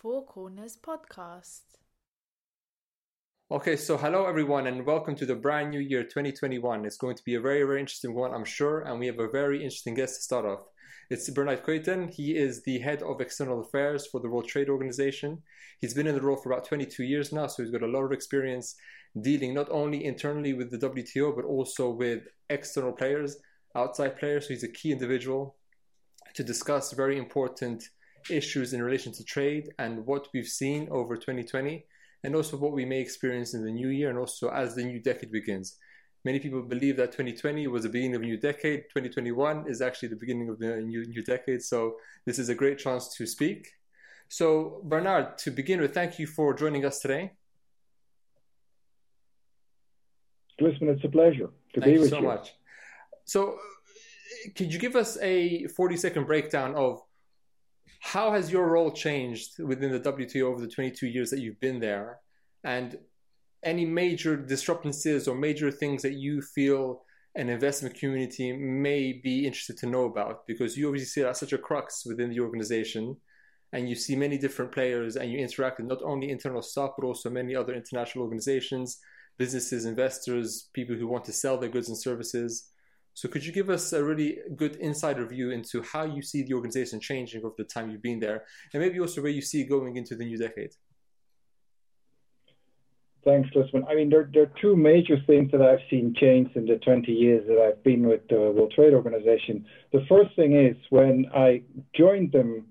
Four Corners podcast. Okay, so hello everyone, and welcome to the brand new year 2021. It's going to be a very, very interesting one, I'm sure, and we have a very interesting guest to start off. It's Bernard Kuiten. He is the head of external affairs for the World Trade Organization. He's been in the role for about 22 years now, so he's got a lot of experience dealing not only internally with the WTO, but also with external players, outside players. So he's a key individual to discuss very important issues in relation to trade and what we've seen over 2020 and also what we may experience in the new year and also as the new decade begins. Many people believe that 2020 was the beginning of a new decade. 2021 is actually the beginning of the new, new decade. So this is a great chance to speak. So Bernard, to begin with, thank you for joining us today. Listen, it's a pleasure to thank be you with so you. much. So could you give us a 40 second breakdown of how has your role changed within the WTO over the 22 years that you've been there? And any major discrepancies or major things that you feel an investment community may be interested to know about? Because you obviously see that such a crux within the organization and you see many different players and you interact with not only internal staff but also many other international organizations, businesses, investors, people who want to sell their goods and services. So could you give us a really good insider view into how you see the organization changing over the time you've been there, and maybe also where you see it going into the new decade? Thanks, Lisman. I mean, there, there are two major things that I've seen change in the 20 years that I've been with the World Trade Organization. The first thing is when I joined them,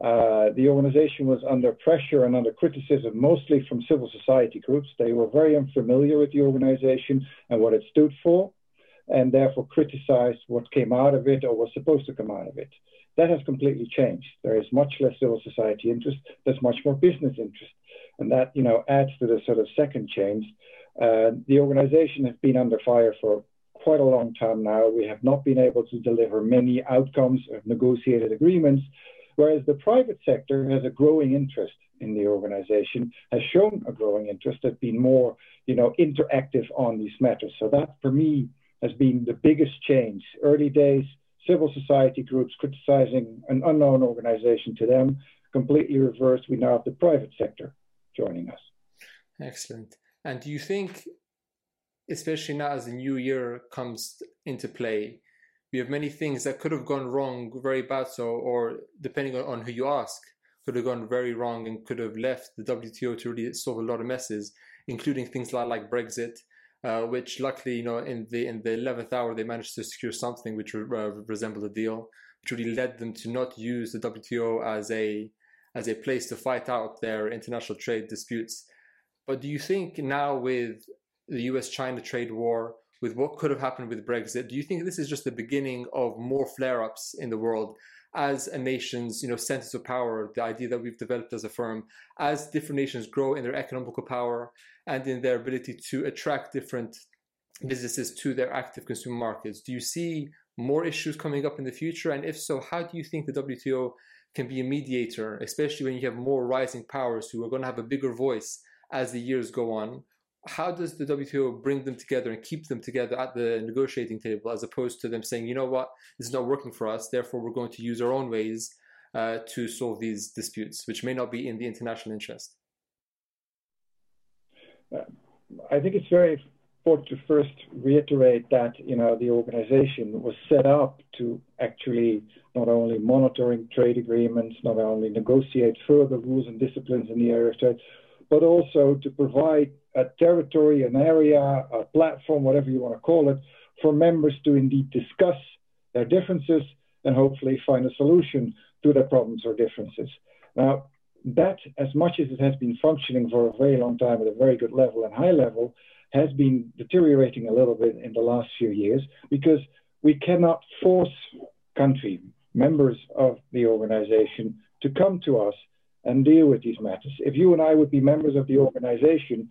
uh, the organization was under pressure and under criticism, mostly from civil society groups. They were very unfamiliar with the organization and what it stood for and therefore criticized what came out of it or was supposed to come out of it. That has completely changed. There is much less civil society interest. There's much more business interest, and that you know adds to the sort of second change. Uh, the organization has been under fire for quite a long time now. We have not been able to deliver many outcomes of negotiated agreements, whereas the private sector has a growing interest in the organization, has shown a growing interest, has been more you know interactive on these matters. So that for me has been the biggest change. Early days, civil society groups criticizing an unknown organization to them, completely reversed. We now have the private sector joining us. Excellent. And do you think, especially now as the new year comes into play, we have many things that could have gone wrong, very bad so, or depending on, who you ask, could have gone very wrong and could have left the WTO to really solve a lot of messes, including things like, like Brexit, uh, which luckily, you know, in the in the eleventh hour they managed to secure something which re- uh, resembled a deal, which really led them to not use the WTO as a as a place to fight out their international trade disputes. But do you think now with the U.S.-China trade war, with what could have happened with Brexit, do you think this is just the beginning of more flare-ups in the world? As a nation's you know centers of power, the idea that we've developed as a firm, as different nations grow in their economical power and in their ability to attract different businesses to their active consumer markets. Do you see more issues coming up in the future? And if so, how do you think the WTO can be a mediator, especially when you have more rising powers who are going to have a bigger voice as the years go on? How does the WTO bring them together and keep them together at the negotiating table as opposed to them saying, you know what, this is not working for us, therefore we're going to use our own ways uh, to solve these disputes, which may not be in the international interest? I think it's very important to first reiterate that you know the organization was set up to actually not only monitoring trade agreements, not only negotiate further rules and disciplines in the area of trade, but also to provide a territory, an area, a platform, whatever you want to call it, for members to indeed discuss their differences and hopefully find a solution to their problems or differences. Now, that, as much as it has been functioning for a very long time at a very good level and high level, has been deteriorating a little bit in the last few years because we cannot force country members of the organization to come to us and deal with these matters. If you and I would be members of the organization,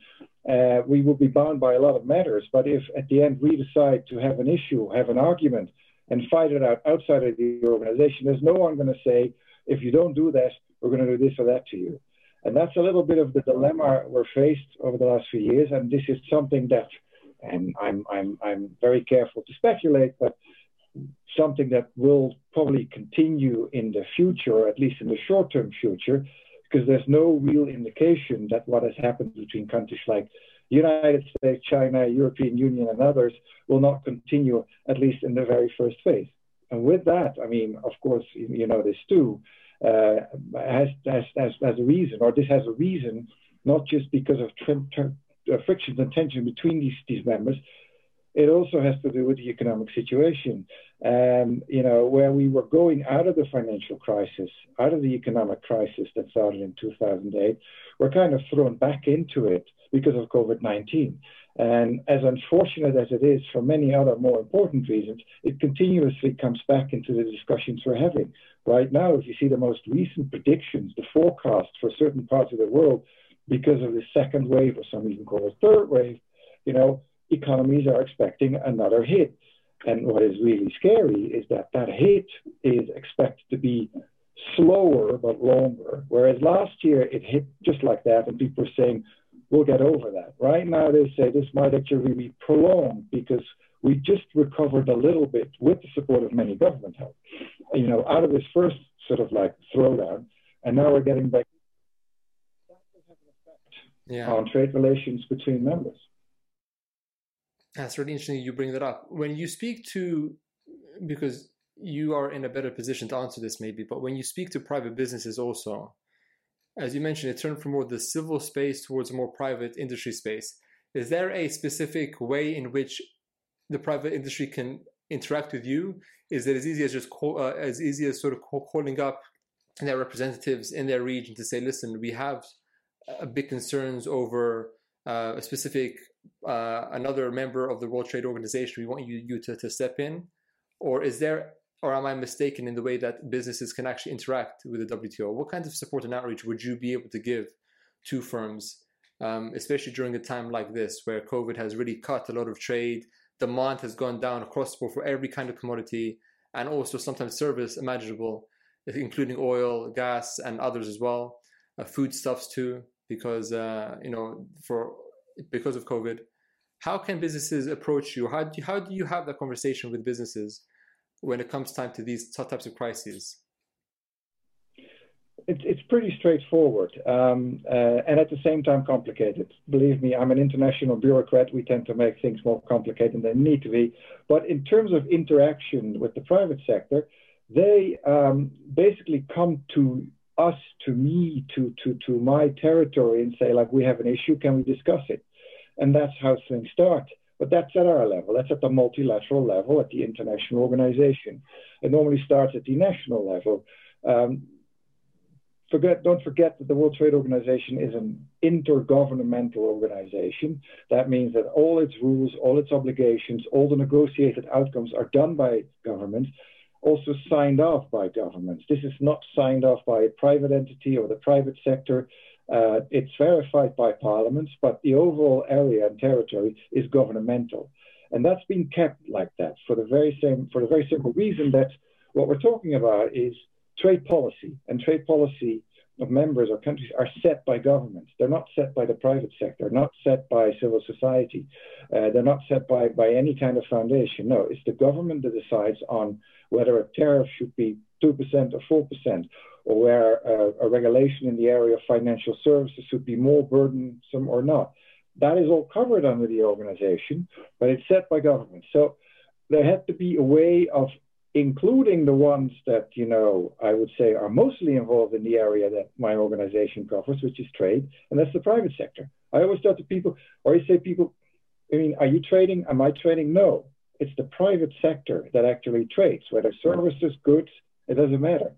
uh, we would be bound by a lot of matters. But if at the end we decide to have an issue, have an argument, and fight it out outside of the organization, there's no one going to say, if you don't do that, we're going to do this or that to you. And that's a little bit of the dilemma we're faced over the last few years. And this is something that, and I'm, I'm, I'm very careful to speculate, but something that will probably continue in the future, or at least in the short term future, because there's no real indication that what has happened between countries like the United States, China, European Union, and others will not continue, at least in the very first phase. And with that, I mean, of course, you know this too, uh, has, has, has, has a reason, or this has a reason, not just because of uh, frictions and tension between these, these members, it also has to do with the economic situation. Um, you know, where we were going out of the financial crisis, out of the economic crisis that started in 2008, we're kind of thrown back into it because of COVID 19. And as unfortunate as it is for many other more important reasons, it continuously comes back into the discussions we're having. Right now, if you see the most recent predictions, the forecast for certain parts of the world because of the second wave, or some even call it third wave, you know, economies are expecting another hit. And what is really scary is that that hit is expected to be slower but longer. Whereas last year it hit just like that, and people were saying, we'll get over that. Right now they say this might actually be prolonged because we just recovered a little bit with the support of many government help, you know, out of this first sort of like throwdown, and now we're getting back. Yeah. on trade relations between members. That's really interesting you bring that up. When you speak to, because you are in a better position to answer this maybe, but when you speak to private businesses also, as you mentioned, it turned from more the civil space towards a more private industry space. Is there a specific way in which the private industry can interact with you? Is it as easy as just call, uh, as easy as sort of calling up their representatives in their region to say, listen, we have a big concerns over uh, a specific uh, another member of the World Trade Organization, we want you, you to, to step in? Or is there, or am I mistaken in the way that businesses can actually interact with the WTO? What kinds of support and outreach would you be able to give to firms, um, especially during a time like this where COVID has really cut a lot of trade, demand has gone down across the board for every kind of commodity, and also sometimes service imaginable, including oil, gas, and others as well, uh, foodstuffs too, because uh, you know for because of COVID. How can businesses approach you? How do you, how do you have that conversation with businesses when it comes time to these types of crises? It's, it's pretty straightforward um, uh, and at the same time complicated. Believe me, I'm an international bureaucrat. We tend to make things more complicated than they need to be. But in terms of interaction with the private sector, they um, basically come to us, to me, to, to, to my territory and say, like, we have an issue, can we discuss it? And that's how things start. But that's at our level. That's at the multilateral level, at the international organization. It normally starts at the national level. Um, forget, don't forget that the World Trade Organization is an intergovernmental organization. That means that all its rules, all its obligations, all the negotiated outcomes are done by governments, also signed off by governments. This is not signed off by a private entity or the private sector. Uh, it's verified by parliaments, but the overall area and territory is governmental. And that's been kept like that for the very same for the very simple reason that what we're talking about is trade policy. And trade policy of members or countries are set by governments. They're not set by the private sector, not set by civil society. Uh, they're not set by, by any kind of foundation. No, it's the government that decides on whether a tariff should be 2% or 4%, or where a, a regulation in the area of financial services should be more burdensome or not. That is all covered under the organization, but it's set by government. So there had to be a way of including the ones that you know I would say are mostly involved in the area that my organization covers, which is trade, and that's the private sector. I always tell to people, or I say people, I mean, are you trading? Am I trading? No, it's the private sector that actually trades, whether services, goods, it doesn't matter.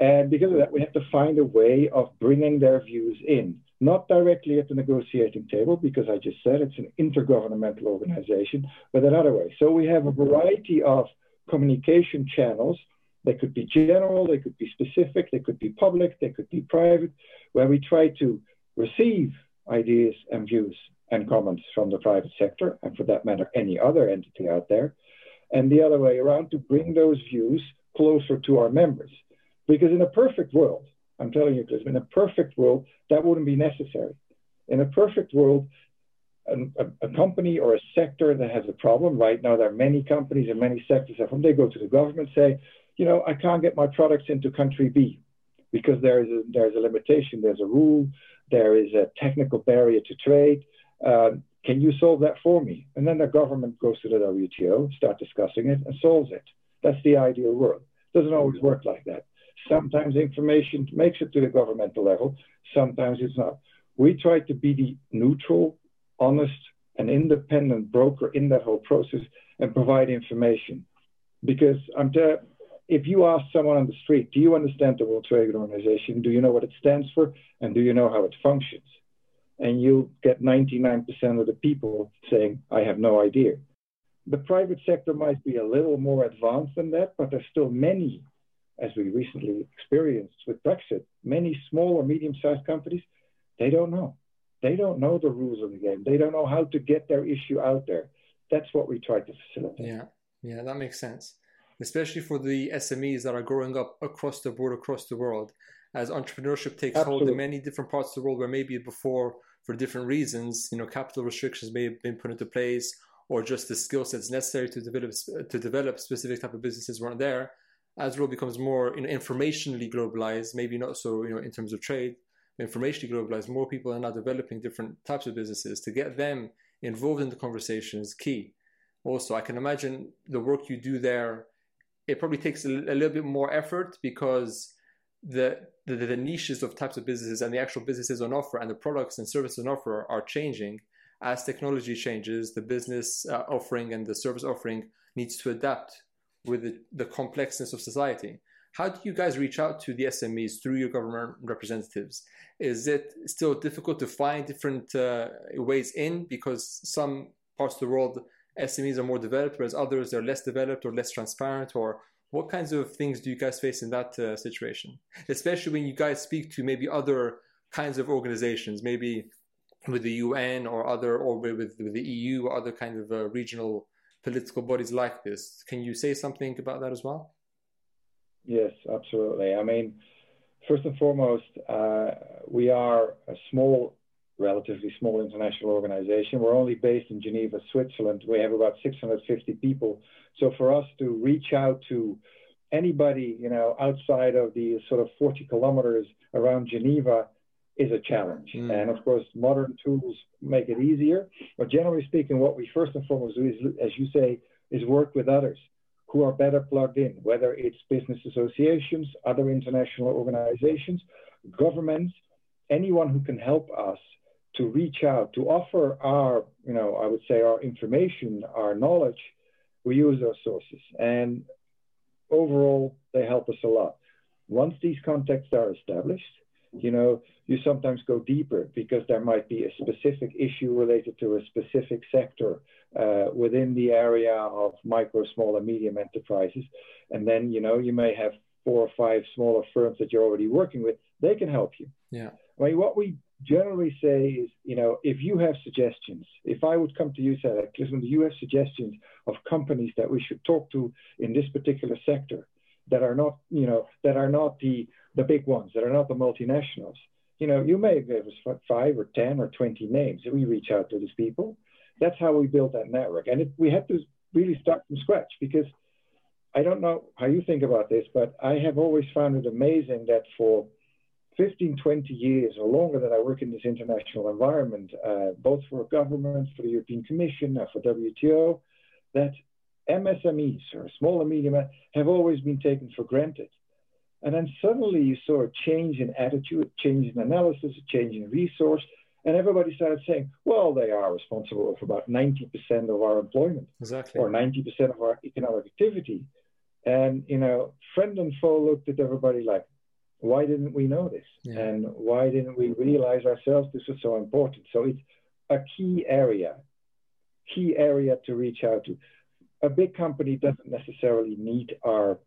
And because of that, we have to find a way of bringing their views in, not directly at the negotiating table, because I just said it's an intergovernmental organization, but in other way. So we have a variety of communication channels. They could be general, they could be specific, they could be public, they could be private, where we try to receive ideas and views and comments from the private sector, and for that matter, any other entity out there, and the other way around to bring those views closer to our members. Because in a perfect world, I'm telling you, Chris, in a perfect world, that wouldn't be necessary. In a perfect world, a, a, company or a sector that has a problem, right now there are many companies and many sectors that when they go to the government say, you know, I can't get my products into country B. because there is a, there's a limitation, there's a rule, there is a technical barrier to trade. Uh, can you solve that for me? And then the government goes to the WTO, start discussing it, and solves it. That's the ideal world. Doesn't always work like that. Sometimes information makes it to the governmental level, sometimes it's not. We try to be the neutral, honest, and independent broker in that whole process and provide information. Because I'm te- if you ask someone on the street, do you understand the World Trade Organization? Do you know what it stands for? And do you know how it functions? And you'll get 99% of the people saying, I have no idea. The private sector might be a little more advanced than that, but there's still many, as we recently experienced with Brexit, many small or medium sized companies, they don't know. They don't know the rules of the game. They don't know how to get their issue out there. That's what we try to facilitate. Yeah, yeah, that makes sense. Especially for the SMEs that are growing up across the board, across the world, as entrepreneurship takes Absolutely. hold in many different parts of the world where maybe before, for different reasons, you know, capital restrictions may have been put into place, or just the skill sets necessary to develop to develop specific type of businesses weren't there. As the world becomes more you know, informationally globalized, maybe not so you know in terms of trade, informationally globalized, more people are now developing different types of businesses. To get them involved in the conversation is key. Also, I can imagine the work you do there, it probably takes a, a little bit more effort because the, the, the niches of types of businesses and the actual businesses on offer and the products and services on offer are changing as technology changes. The business uh, offering and the service offering needs to adapt with the, the complexness of society. How do you guys reach out to the SMEs through your government representatives? Is it still difficult to find different uh, ways in because some parts of the world SMEs are more developed, whereas others are less developed or less transparent? Or what kinds of things do you guys face in that uh, situation? Especially when you guys speak to maybe other kinds of organizations, maybe with the UN or other, or with, with the EU or other kind of uh, regional political bodies like this. Can you say something about that as well? Yes, absolutely. I mean, first and foremost, uh, we are a small, relatively small international organization. We're only based in Geneva, Switzerland. We have about 650 people. So for us to reach out to anybody, you know, outside of the sort of 40 kilometers around Geneva is a challenge. Mm. And of course, modern tools make it easier. But generally speaking, what we first and foremost do is, as you say, is work with others who are better plugged in, whether it's business associations, other international organizations, governments, anyone who can help us to reach out, to offer our, you know, I would say our information, our knowledge, we use those sources. And overall, they help us a lot. Once these contacts are established, you know, you sometimes go deeper because there might be a specific issue related to a specific sector uh, within the area of micro, small, and medium enterprises. And then, you know, you may have four or five smaller firms that you're already working with. They can help you. Yeah. I mean, what we generally say is, you know, if you have suggestions, if I would come to you and say, listen, do you have suggestions of companies that we should talk to in this particular sector that are not, you know, that are not the the big ones, that are not the multinationals? You know, you may give us five or ten or twenty names. We reach out to these people that's how we built that network. And it, we had to really start from scratch because I don't know how you think about this, but I have always found it amazing that for 15, 20 years or longer that I work in this international environment, uh, both for governments, for the European Commission, uh, for WTO, that MSMEs or small and medium have always been taken for granted. And then suddenly you saw a change in attitude, a change in analysis, a change in resource, and everybody started saying, well, they are responsible for about 90% of our employment exactly. or 90% of our economic activity. And, you know, friend and foe looked at everybody like, why didn't we know this? Yeah. And why didn't we realize ourselves this was so important? So it's a key area, key area to reach out to. A big company doesn't necessarily need our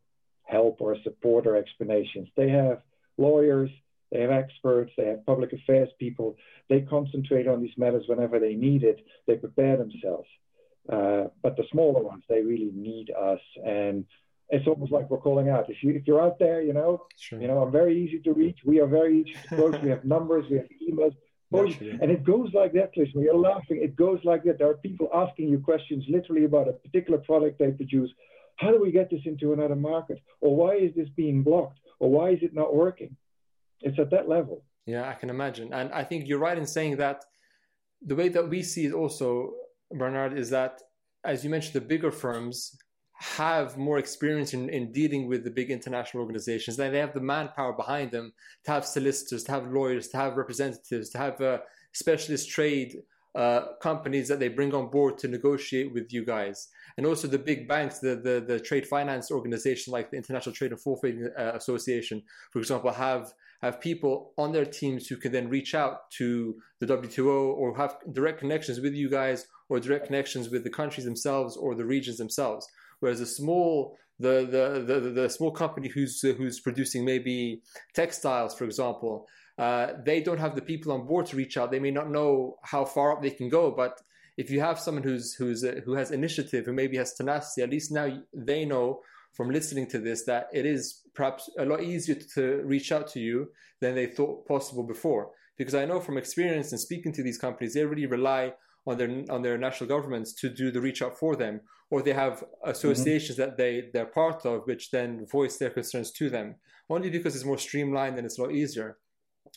help or support or explanations. They have lawyers, they have experts, they have public affairs people. They concentrate on these matters whenever they need it. They prepare themselves. Uh, but the smaller ones, they really need us. And it's almost like we're calling out. If you if you're out there, you know, sure. you know, I'm very easy to reach. We are very easy to approach. we have numbers, we have emails. and it goes like that, Listen, You're laughing. It goes like that. There are people asking you questions literally about a particular product they produce. How do we get this into another market? Or why is this being blocked? Or why is it not working? It's at that level. Yeah, I can imagine. And I think you're right in saying that the way that we see it also, Bernard, is that, as you mentioned, the bigger firms have more experience in, in dealing with the big international organizations. They have the manpower behind them to have solicitors, to have lawyers, to have representatives, to have uh, specialist trade uh, companies that they bring on board to negotiate with you guys. And also the big banks, the, the, the trade finance organization like the International Trade and Forfaiting uh, Association, for example, have have people on their teams who can then reach out to the WTO or have direct connections with you guys or direct connections with the countries themselves or the regions themselves. Whereas a small the, the, the, the small company who's who's producing maybe textiles, for example, uh, they don't have the people on board to reach out. They may not know how far up they can go, but if you have someone who's who's uh, who has initiative, who maybe has tenacity, at least now they know from listening to this that it is perhaps a lot easier to reach out to you than they thought possible before. Because I know from experience and speaking to these companies, they really rely on their on their national governments to do the reach out for them, or they have associations mm-hmm. that they they're part of, which then voice their concerns to them. Only because it's more streamlined and it's a lot easier.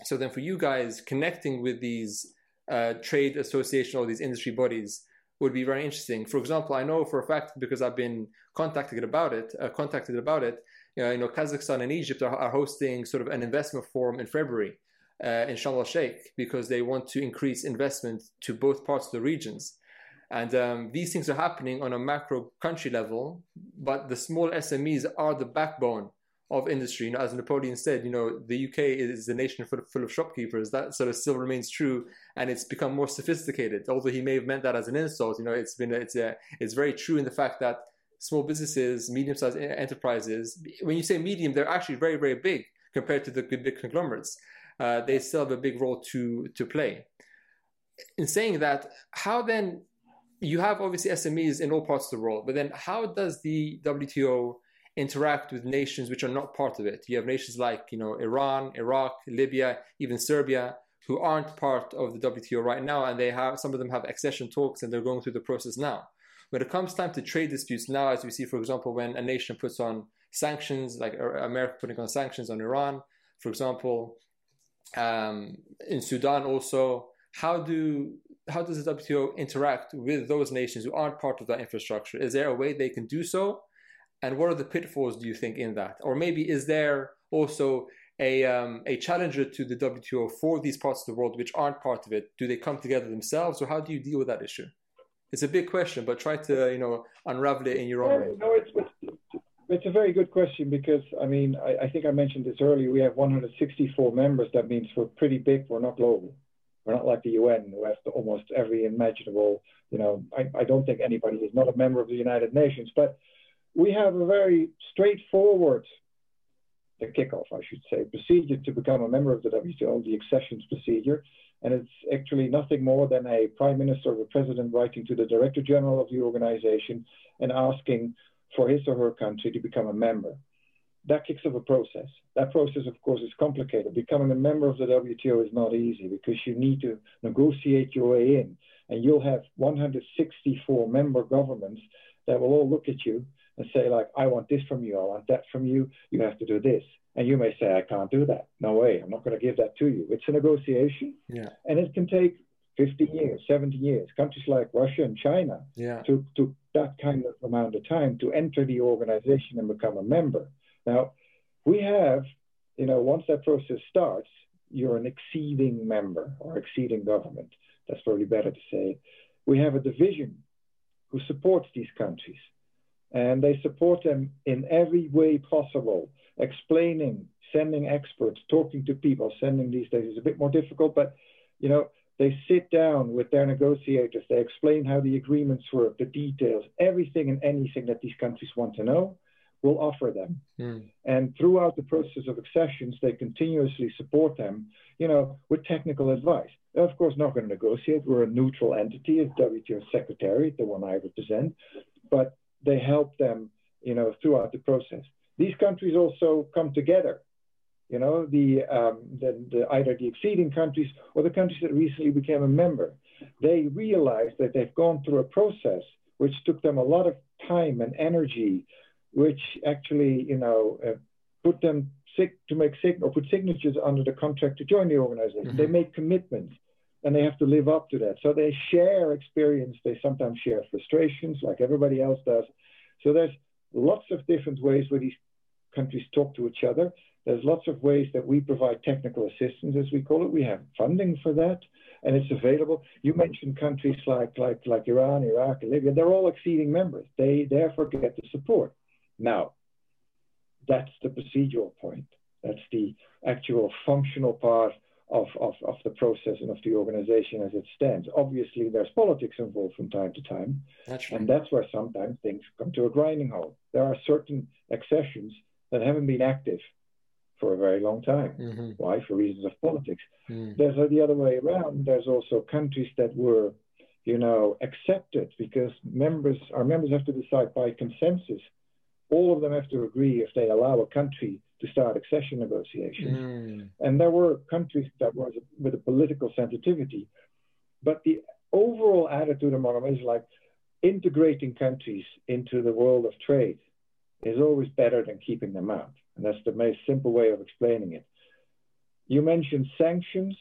So then, for you guys connecting with these uh, trade associations or these industry bodies would be very interesting. For example, I know for a fact because I've been contacted about it, uh, contacted about it. You know, Kazakhstan and Egypt are, are hosting sort of an investment forum in February uh, in Sharm el Sheikh because they want to increase investment to both parts of the regions. And um, these things are happening on a macro country level, but the small SMEs are the backbone of industry. You know, as Napoleon said, you know, the UK is a nation full of, full of shopkeepers. That sort of still remains true, and it's become more sophisticated. Although he may have meant that as an insult, you know, it's been it's a, it's very true in the fact that small businesses, medium-sized enterprises, when you say medium, they're actually very very big compared to the big conglomerates uh, they still have a big role to to play. In saying that, how then you have obviously SMEs in all parts of the world, but then how does the WTO interact with nations which are not part of it? You have nations like you know Iran, Iraq, Libya, even Serbia, who aren't part of the WTO right now, and they have some of them have accession talks and they're going through the process now. When it comes time to trade disputes now, as we see, for example, when a nation puts on sanctions, like America putting on sanctions on Iran, for example, um, in Sudan also. How do how does the WTO interact with those nations who aren't part of that infrastructure? Is there a way they can do so? And what are the pitfalls do you think in that? Or maybe is there also a um, a challenger to the WTO for these parts of the world which aren't part of it? Do they come together themselves, or how do you deal with that issue? It's a big question, but try to you know unravel it in your own way. No, it's, it's a very good question because, I mean, I, I think I mentioned this earlier. We have 164 members. That means we're pretty big. We're not global. We're not like the UN, who has almost every imaginable, you know, I, I don't think anybody is not a member of the United Nations, but we have a very straightforward, the kickoff, I should say, procedure to become a member of the WTO, the accessions procedure. And it's actually nothing more than a prime minister or a president writing to the director general of the organization and asking for his or her country to become a member. That kicks off a process. That process, of course, is complicated. Becoming a member of the WTO is not easy because you need to negotiate your way in. And you'll have 164 member governments that will all look at you and say, like, I want this from you, I want that from you, you have to do this. And you may say, I can't do that. No way, I'm not going to give that to you. It's a negotiation. Yeah. And it can take 50 years, 70 years. Countries like Russia and China yeah. took, took that kind of amount of time to enter the organization and become a member. Now, we have, you know, once that process starts, you're an acceding member or acceding government. That's probably better to say. We have a division who supports these countries, and they support them in every way possible, explaining, sending experts, talking to people. Sending these days is a bit more difficult, but you know, they sit down with their negotiators. They explain how the agreements work, the details, everything and anything that these countries want to know. We'll offer them. Mm. And throughout the process of accessions, they continuously support them, you know, with technical advice. They're of course, not going to negotiate. We're a neutral entity as WTO Secretary, the one I represent, but they help them, you know, throughout the process. These countries also come together you know, the, um, the, the, either the acceding countries or the countries that recently became a member, they realize that they've gone through a process which took them a lot of time and energy, which actually, you know, uh, put them sick to make sig- or put signatures under the contract to join the organization. Mm-hmm. They make commitments and they have to live up to that. So they share experience. They sometimes share frustrations, like everybody else does. So there's lots of different ways where these countries talk to each other. There's lots of ways that we provide technical assistance, as we call it. We have funding for that, and it's available. You mentioned countries like like like Iran, Iraq, Libya. They're all acceding members. They therefore get the support. Now, that's the procedural point. That's the actual functional part of, of, of the process and of the organization as it stands. Obviously, there's politics involved from time to time. That's right. And that's where sometimes things come to a grinding halt. There are certain accessions that haven't been active for a very long time. Mm-hmm. Why? For reasons of politics. Mm. There's the other way around. There's also countries that were, you know, accepted because members, our members have to decide by consensus. All of them have to agree if they allow a country to start accession negotiations. Mm. And there were countries that were with a political sensitivity. But the overall attitude among them is like integrating countries into the world of trade is always better than keeping them out. And that's the most simple way of explaining it. You mentioned sanctions.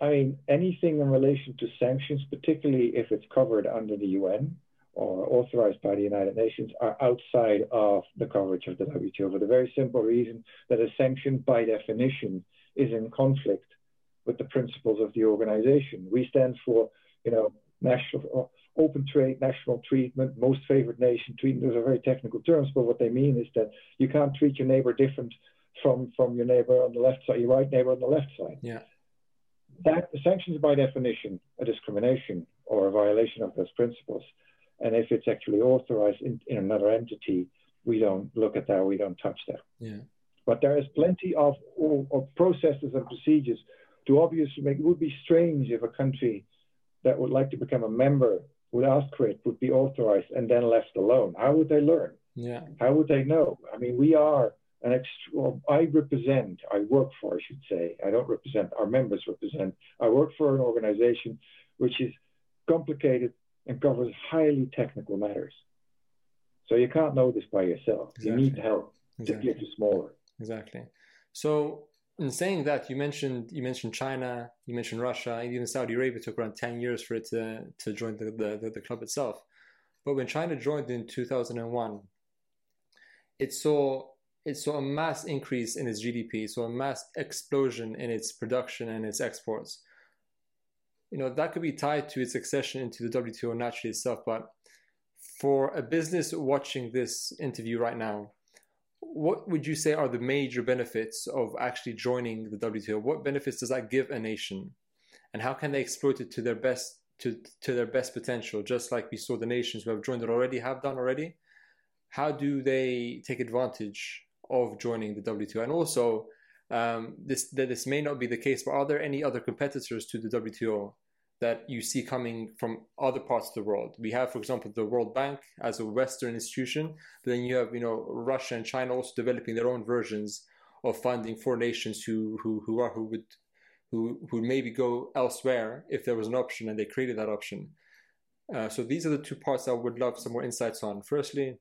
I mean, anything in relation to sanctions, particularly if it's covered under the UN or authorized by the United Nations, are outside of the coverage of the WTO for the very simple reason that a sanction, by definition, is in conflict with the principles of the organization. We stand for, you know, national open trade, national treatment, most favored nation treatment. Those are very technical terms, but what they mean is that you can't treat your neighbor different from from your neighbor on the left side, your right neighbor on the left side. Yeah. That sanctions by definition a discrimination or a violation of those principles. And if it's actually authorized in, in another entity, we don't look at that, we don't touch that. Yeah. But there is plenty of, of processes and procedures to obviously make it would be strange if a country that would like to become a member would ask for it, would be authorized, and then left alone. How would they learn? Yeah. How would they know? I mean, we are an extra, well, I represent, I work for, I should say, I don't represent, our members represent, I work for an organization which is complicated and covers highly technical matters. So you can't know this by yourself. Exactly. You need help, exactly. if you're smaller. Exactly. So in saying that, you mentioned you mentioned China, you mentioned Russia, even Saudi Arabia took around ten years for it to to join the the, the club itself. But when China joined in two thousand and one, it saw it saw a mass increase in its GDP, so a mass explosion in its production and its exports. You know that could be tied to its accession into the WTO naturally itself, but for a business watching this interview right now, what would you say are the major benefits of actually joining the WTO? What benefits does that give a nation, and how can they exploit it to their best to to their best potential? Just like we saw the nations who have joined it already have done already. How do they take advantage of joining the WTO? And also, um, this that this may not be the case, but are there any other competitors to the WTO that you see coming from other parts of the world. We have, for example, the World Bank as a Western institution, but then you have, you know, Russia and China also developing their own versions of funding for nations who who who are who would who who maybe go elsewhere if there was an option and they created that option. Uh, so these are the two parts I would love some more insights on. Firstly,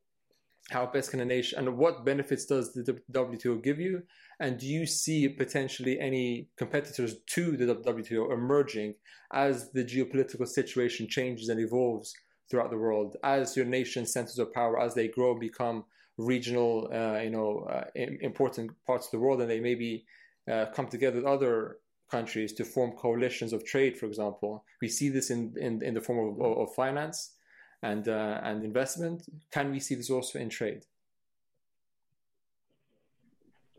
how best can a nation and what benefits does the WTO give you? And do you see potentially any competitors to the WTO emerging as the geopolitical situation changes and evolves throughout the world, as your nation's centers of power, as they grow, become regional, uh, you know, uh, important parts of the world, and they maybe uh, come together with other countries to form coalitions of trade, for example. We see this in, in, in the form of, of finance and uh, and investment. Can we see this also in trade?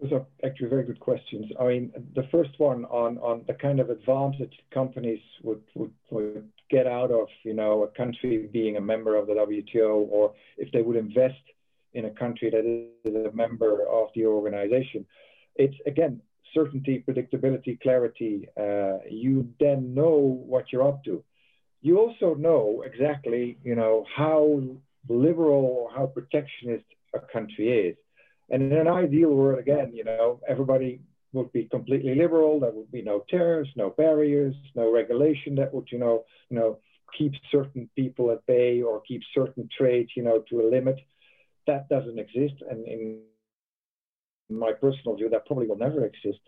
Those are actually very good questions. I mean, the first one on on the kind of advantage companies would would, would get out of you know a country being a member of the WTO, or if they would invest in a country that is a member of the organization. It's again certainty, predictability, clarity. Uh, you then know what you're up to you also know exactly, you know, how liberal or how protectionist a country is. And in an ideal world, again, you know, everybody would be completely liberal. There would be no tariffs, no barriers, no regulation that would, you know, you know, keep certain people at bay or keep certain trade, you know, to a limit. That doesn't exist. And in my personal view, that probably will never exist.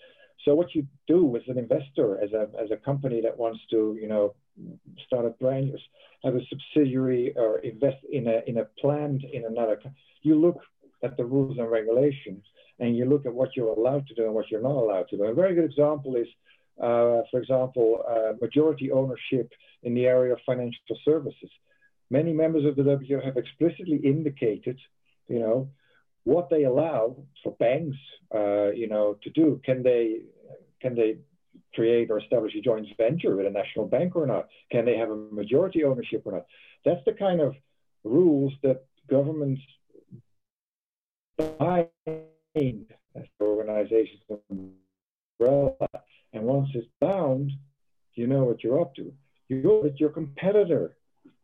So what you do as an investor, as a as a company that wants to, you know, start a brand, have a subsidiary or invest in a in a plant in another, you look at the rules and regulations, and you look at what you're allowed to do and what you're not allowed to do. A very good example is, uh, for example, uh, majority ownership in the area of financial services. Many members of the WTO have explicitly indicated, you know, what they allow for banks, uh, you know, to do. Can they can they create or establish a joint venture with a national bank or not? Can they have a majority ownership or not? That's the kind of rules that governments bind organizations umbrella. And once it's bound, you know what you're up to. You know that your competitor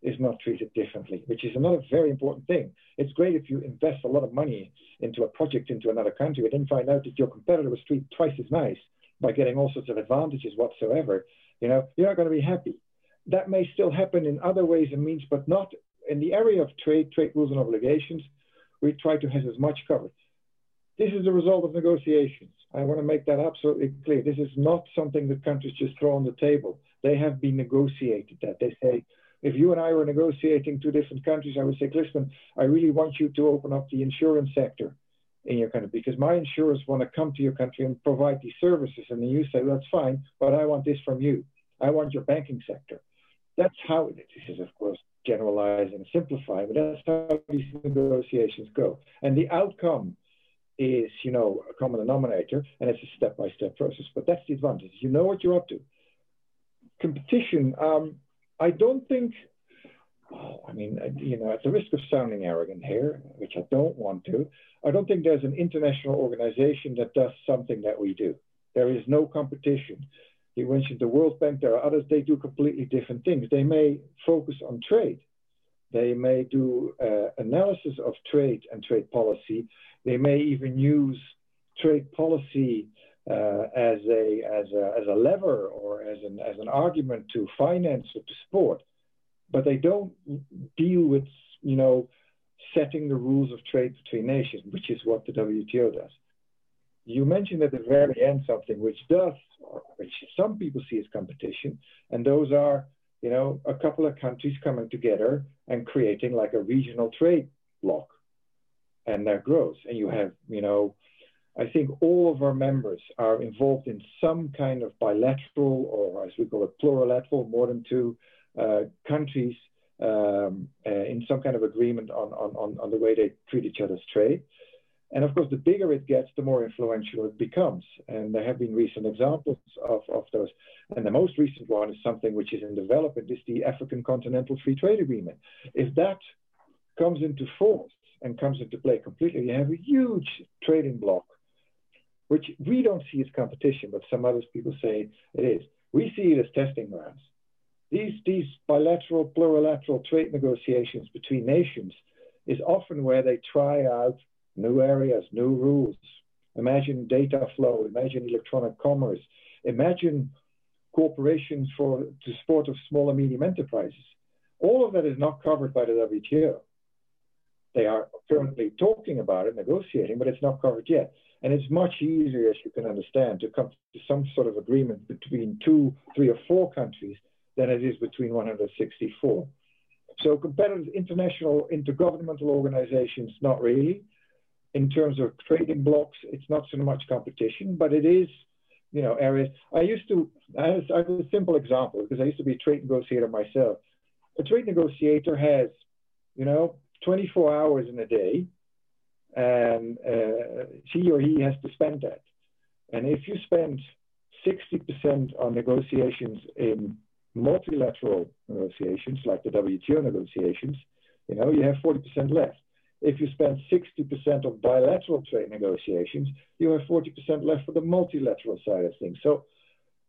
is not treated differently, which is another very important thing. It's great if you invest a lot of money into a project into another country and then find out that your competitor was treated twice as nice by getting all sorts of advantages whatsoever. You know, you're not going to be happy. That may still happen in other ways and means, but not in the area of trade, trade rules and obligations. We try to have as much covered. This is the result of negotiations. I want to make that absolutely clear. This is not something that countries just throw on the table. They have been negotiated that. They say, if you and I were negotiating two different countries, I would say, Clifton, I really want you to open up the insurance sector in your country because my insurers want to come to your country and provide these services. And then you say, well, that's fine, but I want this from you. I want your banking sector. That's how this is, of course, generalizing and simplifying, but that's how these negotiations go. And the outcome is, you know, a common denominator, and it's a step-by-step process. But that's the advantage. You know what you're up to. Competition. Um, I don't think. I mean, you know, at the risk of sounding arrogant here, which I don't want to, I don't think there's an international organization that does something that we do. There is no competition. You mentioned the World Bank, there are others, they do completely different things. They may focus on trade, they may do uh, analysis of trade and trade policy, they may even use trade policy uh, as, a, as, a, as a lever or as an, as an argument to finance or to support. But they don't deal with, you know, setting the rules of trade between nations, which is what the WTO does. You mentioned at the very end something which does, which some people see as competition, and those are, you know, a couple of countries coming together and creating like a regional trade bloc, and that grows. And you have, you know, I think all of our members are involved in some kind of bilateral, or as we call it, plurilateral, more than two uh, countries um, uh, in some kind of agreement on, on, on the way they treat each other's trade. And of course, the bigger it gets, the more influential it becomes. And there have been recent examples of, of those. And the most recent one is something which is in development, is the African Continental Free Trade Agreement. If that comes into force and comes into play completely, you have a huge trading bloc, which we don't see as competition, but some other people say it is. We see it as testing grounds. These, these bilateral, plurilateral trade negotiations between nations is often where they try out new areas, new rules. Imagine data flow, imagine electronic commerce, imagine corporations for the support of small and medium enterprises. All of that is not covered by the WTO. They are currently talking about it, negotiating, but it's not covered yet. And it's much easier, as you can understand, to come to some sort of agreement between two, three, or four countries than it is between 164. So competitive international intergovernmental organizations, not really. In terms of trading blocks, it's not so much competition, but it is, you know, areas. I used to, I have, a simple example because I used to be a trade negotiator myself. A trade negotiator has, you know, 24 hours in a day, and uh, she or he has to spend that. And if you spend 60% on negotiations in multilateral negotiations, like the WTO negotiations, you know, you have 40% left. If you spend 60% of bilateral trade negotiations, you have 40% left for the multilateral side of things. So,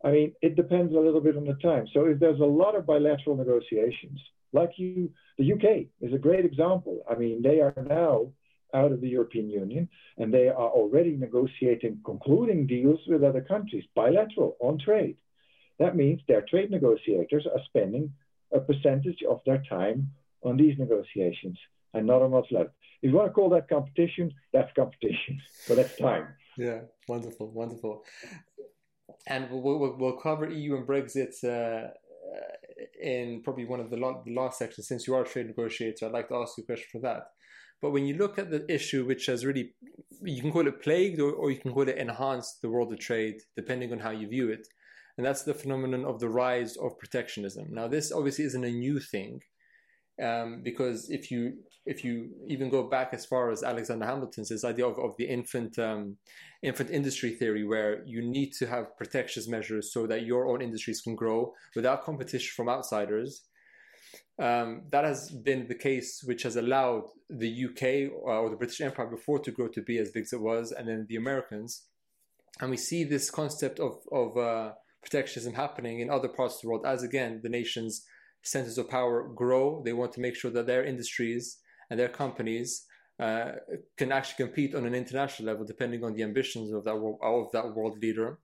I mean, it depends a little bit on the time. So, if there's a lot of bilateral negotiations, like you, the UK is a great example. I mean, they are now out of the European Union and they are already negotiating, concluding deals with other countries, bilateral on trade. That means their trade negotiators are spending a percentage of their time on these negotiations and not on what's left. If you want to call that competition, that's competition, but that's time. Yeah, wonderful, wonderful. And we'll, we'll, we'll cover EU and Brexit uh, in probably one of the last sections. Since you are a trade negotiator, I'd like to ask you a question for that. But when you look at the issue, which has really, you can call it plagued or, or you can call it enhanced the world of trade, depending on how you view it. And that's the phenomenon of the rise of protectionism. Now, this obviously isn't a new thing, um, because if you if you even go back as far as Alexander Hamilton's this idea of, of the infant um, infant industry theory, where you need to have protectionist measures so that your own industries can grow without competition from outsiders. Um, that has been the case, which has allowed the UK uh, or the British Empire before to grow to be as big as it was, and then the Americans. And we see this concept of of uh, protectionism happening in other parts of the world as again the nations centers of power grow. They want to make sure that their industries and their companies uh, can actually compete on an international level, depending on the ambitions of that of that world leader.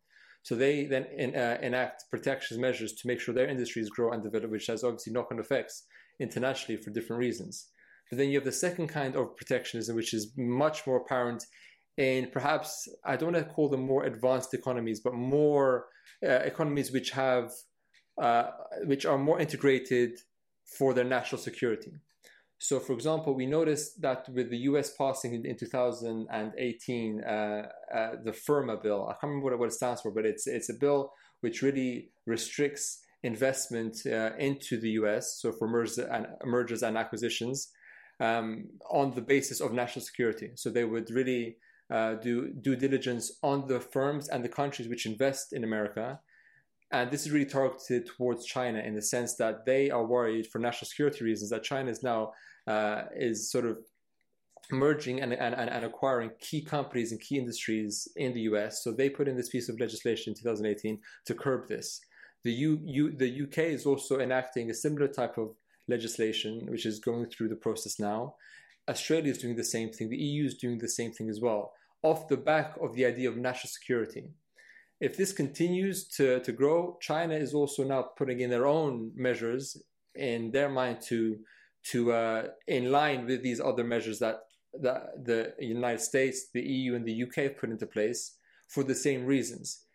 So they then in, uh, enact protection measures to make sure their industries grow and develop, which has obviously knock-on effects internationally for different reasons. But then you have the second kind of protectionism, which is much more apparent in perhaps I don't want to call them more advanced economies, but more uh, economies which have uh, which are more integrated for their national security. So, for example, we noticed that with the US passing in, in 2018 uh, uh, the FIRRMA bill, I can't remember what, what, it stands for, but it's, it's a bill which really restricts investment uh, into the US, so for mergers and, mergers and acquisitions, um, on the basis of national security. So they would really uh, do due diligence on the firms and the countries which invest in America and this is really targeted towards China in the sense that they are worried for national security reasons that China is now uh, is sort of merging and, and, and acquiring key companies and key industries in the US. So they put in this piece of legislation in 2018 to curb this. The, U, U, the UK is also enacting a similar type of legislation, which is going through the process now. Australia is doing the same thing. The EU is doing the same thing as well, off the back of the idea of national security if this continues to, to grow, China is also now putting in their own measures in their mind to to uh, in line with these other measures that, that the United States, the EU, and the UK have put into place for the same reasons.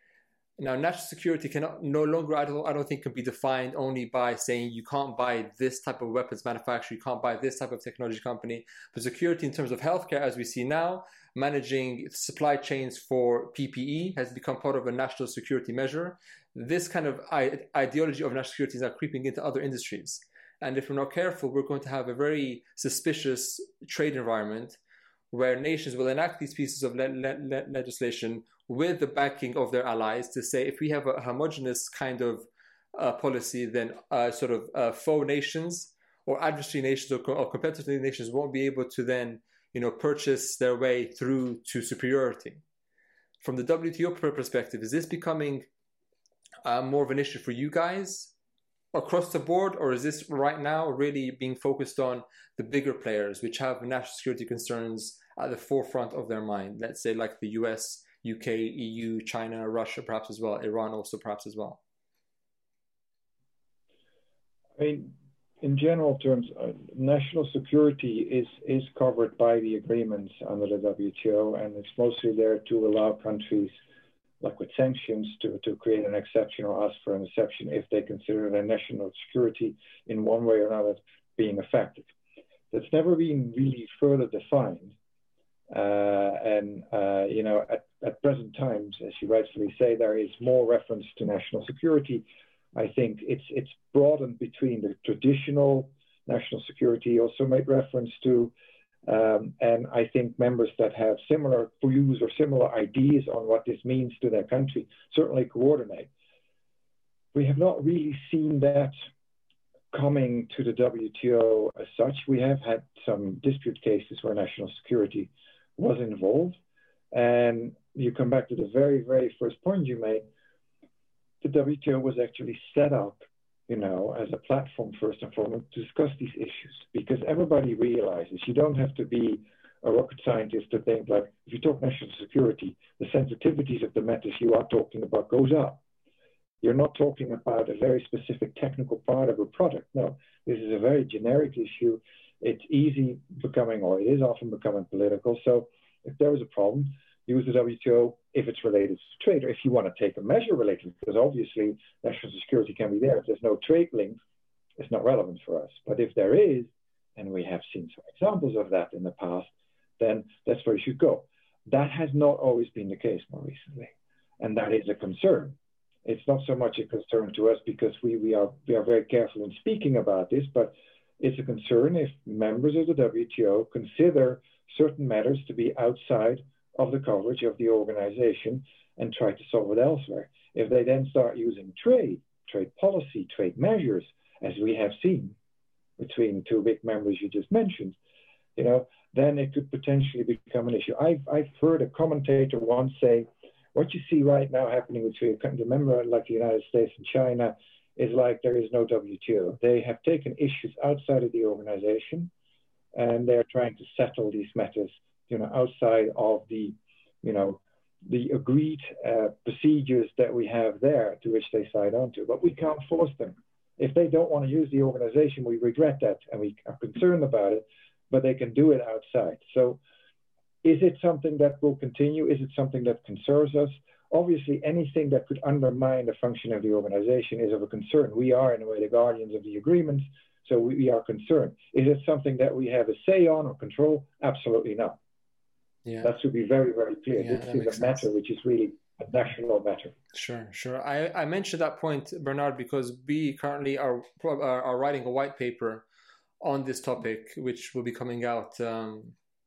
Now, national security cannot no longer, I don't, I don't think, can be defined only by saying you can't buy this type of weapons manufacturer, you can't buy this type of technology company. But security in terms of healthcare, as we see now, managing supply chains for PPE has become part of a national security measure. This kind of ideology of national security is now creeping into other industries. And if we're not careful, we're going to have a very suspicious trade environment where nations will enact these pieces of le- le- legislation with the backing of their allies to say if we have a homogenous kind of uh, policy, then uh, sort of uh, foe nations or adversary nations or, co- or competitive nations won't be able to then you know purchase their way through to superiority. From the WTO perspective, is this becoming uh, more of an issue for you guys across the board, or is this right now really being focused on the bigger players which have national security concerns at the forefront of their mind? Let's say like the US, UK, EU, China, Russia, perhaps as well, Iran also perhaps as well. I mean, in general terms, uh, national security is is covered by the agreements under the WTO, and it's mostly there to allow countries, like with sanctions, to, to create an exception or ask for an exception if they consider their national security in one way or another being affected. That's never been really further defined. Uh, and, uh, you know, at, at present times, as you rightfully say, there is more reference to national security. I think it's, it's broadened between the traditional national security, also made reference to, um, and I think members that have similar views or similar ideas on what this means to their country certainly coordinate. We have not really seen that coming to the WTO as such. We have had some dispute cases where national security was involved. And you come back to the very, very first point you made. The WTO was actually set up, you know, as a platform first and foremost to discuss these issues because everybody realizes you don't have to be a rocket scientist to think like if you talk national security, the sensitivities of the matters you are talking about goes up. You're not talking about a very specific technical part of a product. No, this is a very generic issue it's easy becoming, or it is often becoming political. So if there is a problem, use the WTO if it's related to trade, or if you want to take a measure related, because obviously national security can be there. If there's no trade link, it's not relevant for us. But if there is, and we have seen some examples of that in the past, then that's where you should go. That has not always been the case more recently, and that is a concern. It's not so much a concern to us because we, we are we are very careful in speaking about this, but it's a concern if members of the WTO consider certain matters to be outside of the coverage of the organization and try to solve it elsewhere. If they then start using trade, trade policy, trade measures, as we have seen between two big members you just mentioned, you know, then it could potentially become an issue. I've, I've heard a commentator once say, what you see right now happening between a member like the United States and China is like there is no WTO. They have taken issues outside of the organization and they're trying to settle these matters, you know, outside of the, you know, the agreed uh, procedures that we have there to which they sign on to. But we can't force them. If they don't want to use the organization, we regret that and we are concerned about it, but they can do it outside. So is it something that will continue? Is it something that concerns us? Obviously, anything that could undermine the function of the organization is of a concern. We are, in a way, the guardians of the agreements. So we, we are concerned. Is it something that we have a say on or control? Absolutely not. Yeah. That should be very, very clear. Yeah, this is a matter sense. which is really a national matter. Sure, sure. I, I mentioned that point, Bernard, because we currently are, are writing a white paper on this topic, which will be coming out um,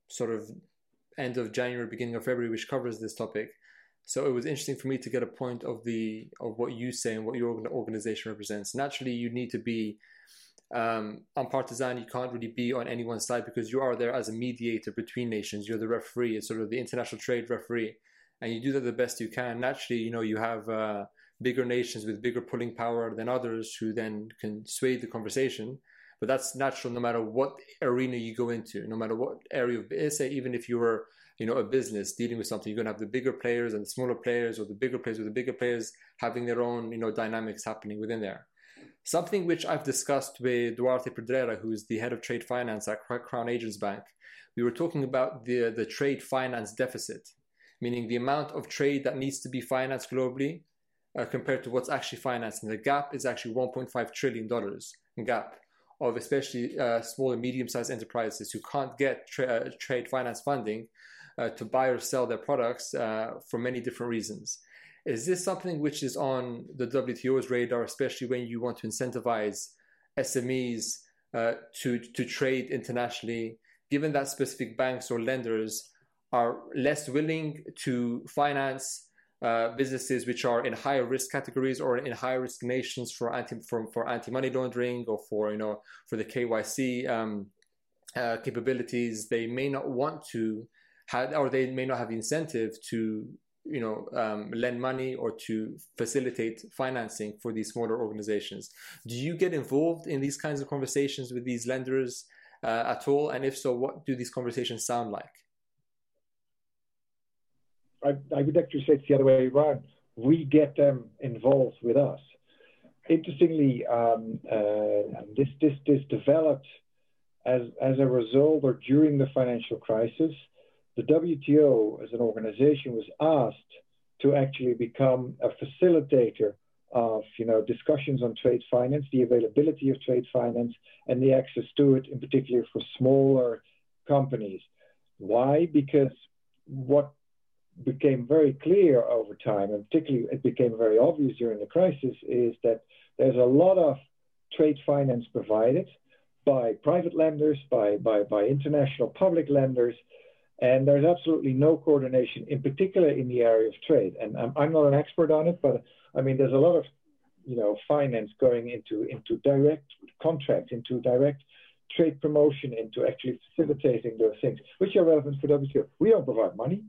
sort of end of January, beginning of February, which covers this topic. So it was interesting for me to get a point of the of what you say and what your organization represents. Naturally, you need to be um, on partisan, you can't really be on anyone's side because you are there as a mediator between nations. You're the referee, it's sort of the international trade referee, and you do that the best you can. Naturally, you know you have uh, bigger nations with bigger pulling power than others who then can sway the conversation. But that's natural no matter what arena you go into, no matter what area of say even if you were you know a business dealing with something, you're gonna have the bigger players and the smaller players, or the bigger players with the bigger players having their own you know dynamics happening within there. Something which I've discussed with Duarte Pedreira, who is the head of trade finance at Crown Agents Bank, we were talking about the, the trade finance deficit, meaning the amount of trade that needs to be financed globally uh, compared to what's actually financed. And the gap is actually $1.5 trillion gap of especially uh, small and medium sized enterprises who can't get tra- uh, trade finance funding uh, to buy or sell their products uh, for many different reasons. Is this something which is on the WTO's radar, especially when you want to incentivize SMEs uh, to to trade internationally, given that specific banks or lenders are less willing to finance uh, businesses which are in higher risk categories or in higher risk nations for anti for, for anti money laundering or for you know for the KYC um, uh, capabilities, they may not want to have or they may not have the incentive to you know um, lend money or to facilitate financing for these smaller organizations. Do you get involved in these kinds of conversations with these lenders uh, at all? And if so what do these conversations sound like? I, I would actually say it's the other way around. We get them involved with us. Interestingly um, uh, this this this developed as as a result or during the financial crisis the WTO as an organization was asked to actually become a facilitator of you know discussions on trade finance, the availability of trade finance, and the access to it, in particular for smaller companies. Why? Because what became very clear over time, and particularly it became very obvious during the crisis, is that there's a lot of trade finance provided by private lenders, by, by, by international public lenders, and there's absolutely no coordination, in particular in the area of trade. And I'm, I'm not an expert on it, but I mean, there's a lot of, you know, finance going into into direct contracts, into direct trade promotion, into actually facilitating those things, which are relevant for WTO. We don't provide money,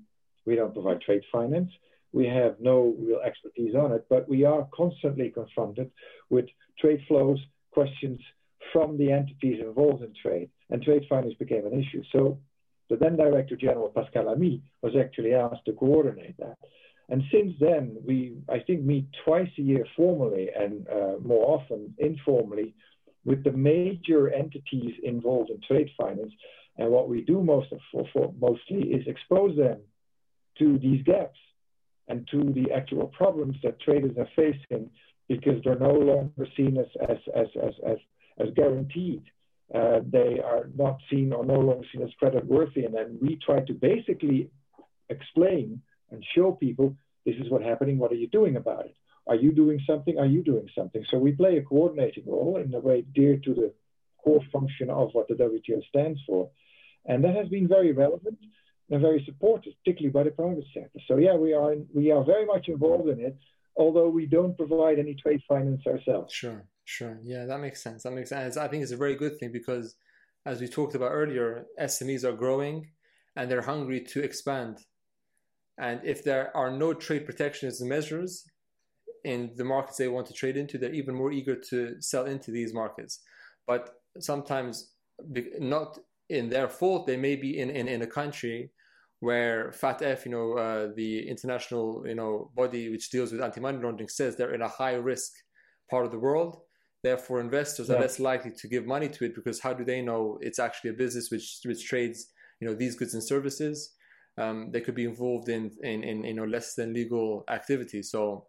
we don't provide trade finance, we have no real expertise on it, but we are constantly confronted with trade flows, questions from the entities involved in trade, and trade finance became an issue. So the then Director General Pascal Lamy, was actually asked to coordinate that. And since then, we, I think, meet twice a year formally and uh, more often informally with the major entities involved in trade finance. And what we do most of, for, for mostly is expose them to these gaps and to the actual problems that traders are facing because they're no longer seen as, as, as, as, as, as guaranteed. Uh, they are not seen or no longer seen as credit worthy. And then we try to basically explain and show people this is what's happening, what are you doing about it? Are you doing something? Are you doing something? So we play a coordinating role in a way dear to the core function of what the WTO stands for. And that has been very relevant and very supported, particularly by the private sector. So yeah, we are in, we are very much involved in it, although we don't provide any trade finance ourselves. Sure, sure. Yeah, that makes sense. That makes sense. I think it's a very good thing because, as we talked about earlier, SMEs are growing and they're hungry to expand. And if there are no trade protectionist measures in the markets they want to trade into, they're even more eager to sell into these markets. But sometimes, not in their fault, they may be in, in, in a country where FATF, you know, uh, the international, you know, body which deals with anti-money laundering says they're in a high risk part of the world. Therefore, investors yeah. are less likely to give money to it because how do they know it's actually a business which which trades, you know, these goods and services? Um, they could be involved in, in, in you know less than legal activity. So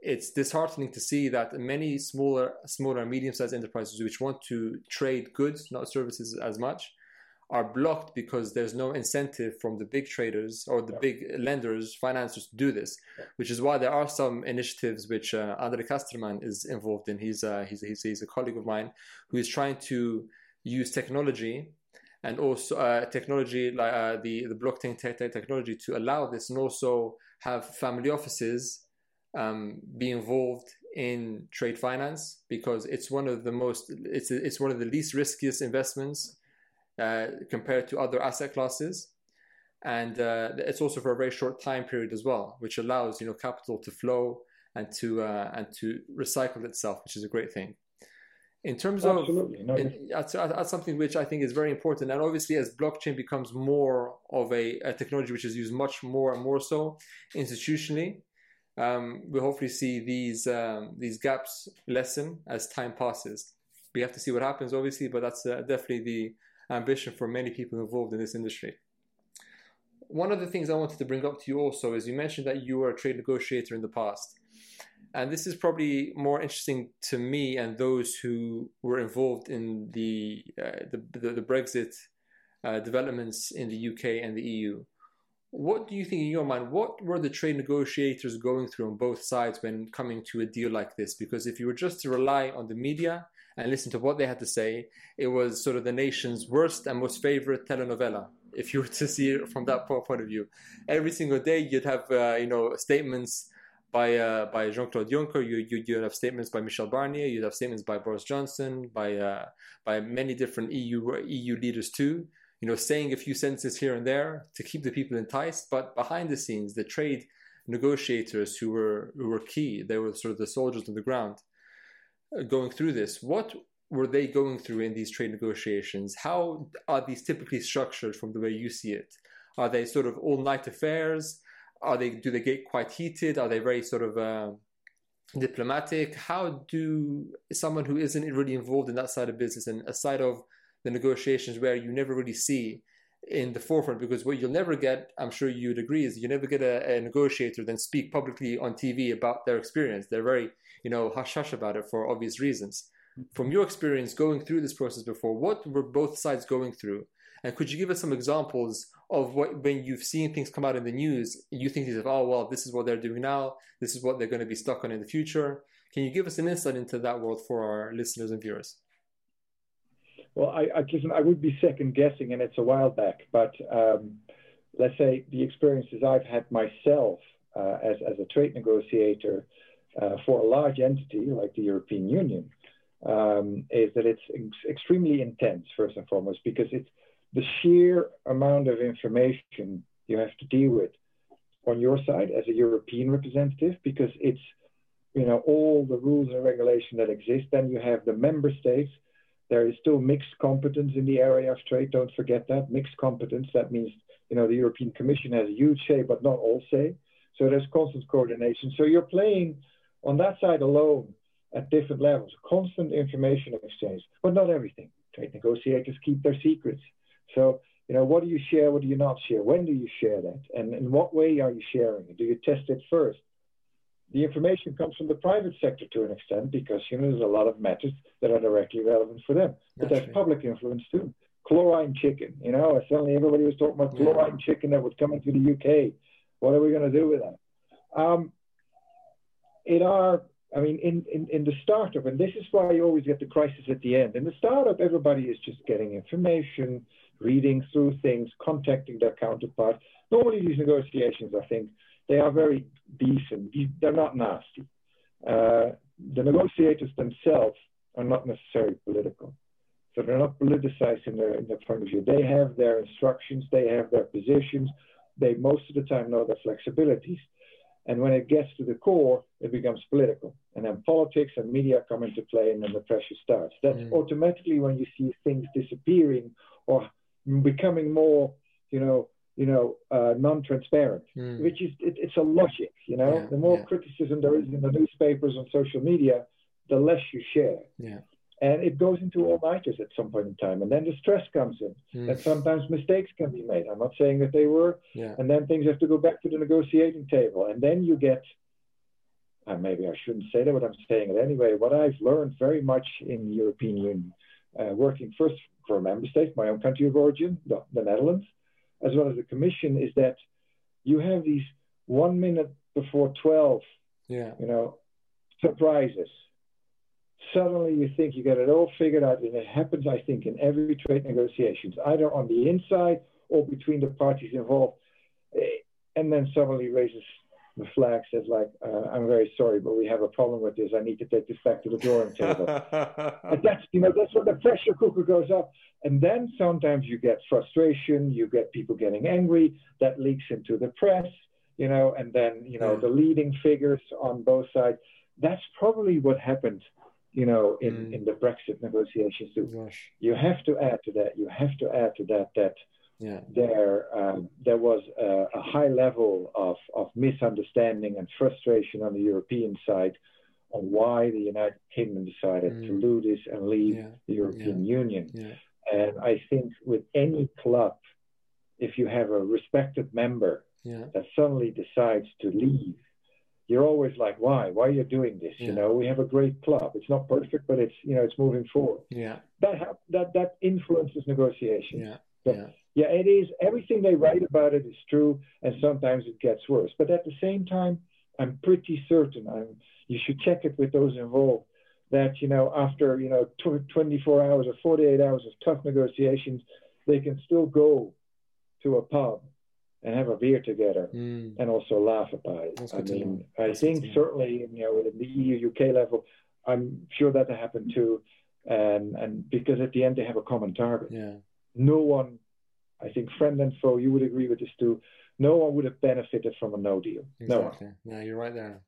it's disheartening to see that many smaller smaller medium-sized enterprises which want to trade goods, not services as much, are blocked because there's no incentive from the big traders or the yeah. big lenders, financiers to do this, yeah. which is why there are some initiatives which uh, Andre Casterman is involved in. He's, uh, he's, he's, he's, a colleague of mine who is trying to use technology and also uh, technology like uh, the, the blockchain te- technology to allow this and also have family offices um, be involved in trade finance because it's one of the most it's it's one of the least riskiest investments compared to other asset classes. And uh, it's also for a very short time period as well, which allows you know capital to flow and to uh, and to recycle itself, which is a great thing. In terms Absolutely. of no, in, that's, that's, something which I think is very important, and obviously as blockchain becomes more of a, a technology which is used much more and more so institutionally, um, we'll hopefully see these um, these gaps lessen as time passes. We have to see what happens, obviously, but that's uh, definitely the ambition for many people involved in this industry. One of the things I wanted to bring up to you also is you mentioned that you were a trade negotiator in the past. And this is probably more interesting to me and those who were involved in the, uh, the, the, the, Brexit uh, developments in the UK and the EU. What do you think in your mind? What were the trade negotiators going through on both sides when coming to a deal like this? Because if you were just to rely on the media and listen to what they had to say, it was sort of the nation's worst and most favorite telenovela. If you were to see it from that point of view, every single day you'd have uh, you know statements by uh, by Jean Claude Juncker. You you you'd have statements by Michel Barnier. You'd have statements by Boris Johnson, by uh, by many different EU EU leaders too. You know, saying a few sentences here and there to keep the people enticed. But behind the scenes, the trade negotiators who were who were key, they were sort of the soldiers on the ground going through this, what were they going through in these trade negotiations? How are these typically structured from the way you see it? Are they sort of all night affairs? Are they do they get quite heated? Are they very sort of uh, diplomatic? How do someone who isn't really involved in that side of business and a side of the negotiations where you never really see in the forefront because what you'll never get, I'm sure you'd agree, is you never get a, a negotiator then speak publicly on TV about their experience. They're very you know, hush hush about it for obvious reasons. Mm-hmm. From your experience going through this process before, what were both sides going through? And could you give us some examples of what, when you've seen things come out in the news, you think of, oh, well, this is what they're doing now, this is what they're going to be stuck on in the future? Can you give us an insight into that world for our listeners and viewers? Well, I, I listen. I would be second guessing, and it's a while back. But um, let's say the experiences I've had myself uh, as as a trade negotiator uh, for a large entity like the European Union um, is that it's ex- extremely intense, first and foremost, because it's the sheer amount of information you have to deal with on your side as a European representative, because it's you know all the rules and regulation that exist. Then you have the member states. There is still mixed competence in the area of trade. Don't forget that mixed competence. That means you know the European Commission has a huge say, but not all say. So there's constant coordination. So you're playing on that side alone at different levels, constant information exchange, but not everything. Trade negotiators keep their secrets. So You know, what do you share? What do you not share? When do you share that? And in what way are you sharing it? Do you test it first? The information comes from the private sector to an extent because you know there's a lot of matters that are directly relevant for them. But there's public influence too. Chlorine chicken, you know, suddenly everybody was talking about chlorine yeah. chicken that would come into the UK. What are we going to do with that? Um, in our I mean, in, in, in the startup, and this is why you always get the crisis at the end. In the startup, everybody is just getting information, reading through things, contacting their counterpart. Normally, these negotiations, I think, they are very decent. They're not nasty. Uh, the negotiators themselves are not necessarily political. So they're not politicized in their, in their point of view. They have their instructions, they have their positions, they most of the time know their flexibilities. And when it gets to the core, it becomes political. And then politics and media come into play, and then the pressure starts. That's mm. automatically when you see things disappearing or becoming more, you know, you know, uh, non-transparent, mm. which is it, it's a logic. You know, yeah, the more yeah. criticism there is in the newspapers and social media, the less you share. Yeah and it goes into all nighters at some point in time and then the stress comes in mm. and sometimes mistakes can be made i'm not saying that they were yeah. and then things have to go back to the negotiating table and then you get uh, maybe i shouldn't say that but i'm saying it anyway what i've learned very much in the european union uh, working first for a member state my own country of origin the, the netherlands as well as the commission is that you have these one minute before 12 yeah. you know surprises. Suddenly you think you got it all figured out, and it happens, I think, in every trade negotiations, either on the inside or between the parties involved, eh, and then suddenly raises the flag, says like, uh, "I'm very sorry, but we have a problem with this. I need to take this back to the drawing table." and that's you know that's when the pressure cooker goes up, and then sometimes you get frustration, you get people getting angry, that leaks into the press, you know, and then you know yeah. the leading figures on both sides. That's probably what happened you know, in, mm. in the Brexit negotiations too. Gosh. You have to add to that. You have to add to that that yeah. there um, there was a, a, high level of, of misunderstanding and frustration on the European side on why the United Kingdom decided mm. to do this and leave yeah. the European yeah. Union. And I think with any club, if you have a respected member that suddenly decides to leave, you're always like, why? Why are you doing this? You know, we have a great club. It's not perfect, but it's you know, it's moving forward. Yeah. That ha- that that influences negotiations. Yeah. So, yeah. It is. Everything they write about it is true, and sometimes it gets worse. But at the same time, I'm pretty certain. I'm. You should check it with those involved. That you know, after you know, 24 hours or 48 hours of tough negotiations, they can still go to a pub and have a beer together mm. and also laugh about it. That's I mean, I think certainly, you know, at the EU UK level, I'm sure that happened too. And and because at the end they have a common target. Yeah. No one, I think, friend and foe, you would agree with this too. No one would have benefited from a no deal. Exactly. No. Yeah, you're right there.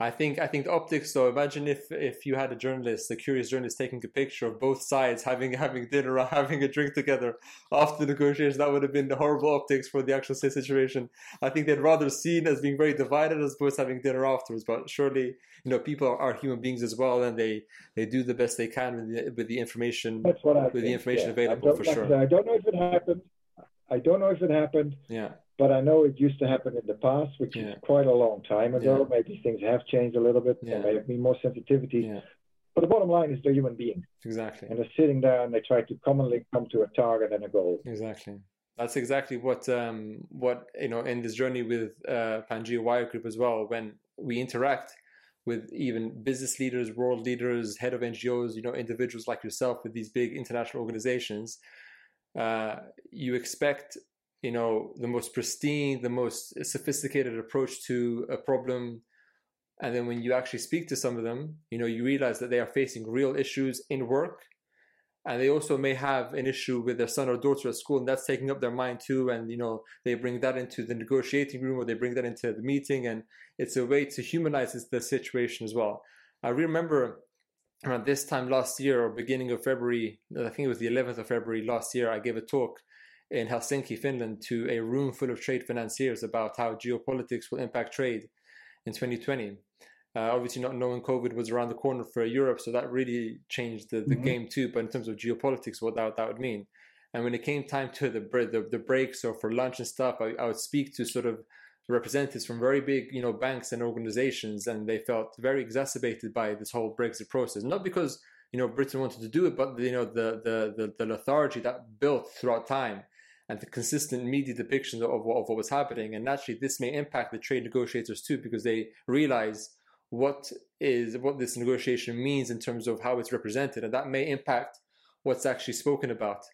I think I think the optics though. Imagine if if you had a journalist, a curious journalist, taking a picture of both sides having having dinner or having a drink together after the negotiations. That would have been the horrible optics for the actual situation. I think they'd rather seen as being very divided as opposed to having dinner afterwards. But surely, you know, people are human beings as well, and they they do the best they can with the, with the information. That's what I with think, the information yeah. available for sure. I don't know if it happened. I don't know if it happened. Yeah but I know it used to happen in the past, which yeah. is quite a long time ago. Yeah. Maybe things have changed a little bit. Yeah. There may have been more sensitivity. Yeah. But the bottom line is they're human beings. Exactly. And they're sitting there and they try to commonly come to a target and a goal. Exactly. That's exactly what um, what you know in this journey with uh, Pangea Wire Group as well. When we interact with even business leaders, world leaders, head of NGOs, you know, individuals like yourself with these big international organizations, uh, you expect you know the most pristine the most sophisticated approach to a problem. And then when you actually speak to some of them you know you realize that they are facing real issues in work. And they also may have an issue with their son or daughter at school and that's taking up their mind too. And you know they bring that into the negotiating room or they bring that into the meeting. And it's a way to humanize the situation as well. I remember around this time last year or beginning of february i think it was the 11th of february last year i gave a talk in Helsinki, Finland, to a room full of trade financiers about how geopolitics will impact trade in 2020. Uh, obviously, not knowing COVID was around the corner for Europe, so that really changed the, the mm-hmm. game too. But in terms of geopolitics, what that, that would mean. And when it came time to the the, the breaks or for lunch and stuff, I, I would speak to sort of representatives from very big, you know, banks and organizations, and they felt very exacerbated by this whole Brexit process. Not because you know Britain wanted to do it, but you know the the the, the lethargy that built throughout time and the consistent media depictions of, of, what was happening. And naturally, this may impact the trade negotiators too, because they realize what is what this negotiation means in terms of how it's represented, and that may impact what's actually spoken about.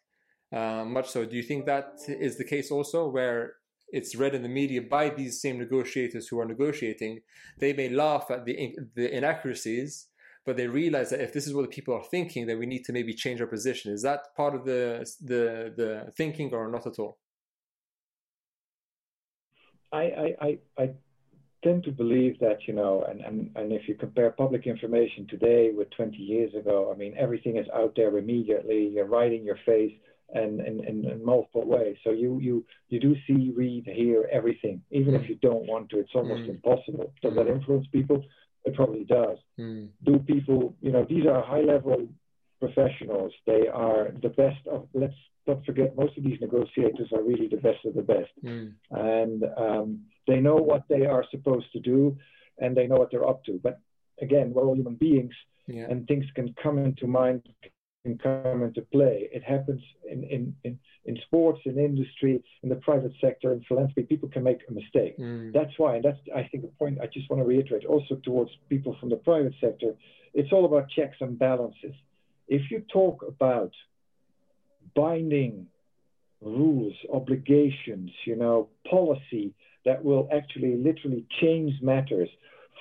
Uh, much so, do you think that is the case also, where it's read in the media by these same negotiators who are negotiating? They may laugh at the the inaccuracies, but they realize that if this is what the people are thinking, then we need to maybe change our position. Is that part of the the the thinking, or not at all? I I I, tend to believe that you know, and, and and if you compare public information today with 20 years ago, I mean everything is out there immediately. You're right in your face. And in, in, in multiple ways. So you, you you do see, read, hear everything, even mm. if you don't want to. It's almost mm. impossible. Does mm. that influence people? It probably does. Mm. Do people, you know, these are high level professionals. They are the best of, let's don't forget, most of these negotiators are really the best of the best. Mm. And um, they know what they are supposed to do and they know what they're up to. But again, we're all human beings yeah. and things can come into mind, can come into play. It happens in, in, in, in sports, in industry, in the private sector, in philanthropy. People can make a mistake. Mm. That's why, and that's, I think, a point I just want to reiterate also towards people from the private sector. It's all about checks and balances. If you talk about binding rules, obligations, you know, policy that will actually literally change matters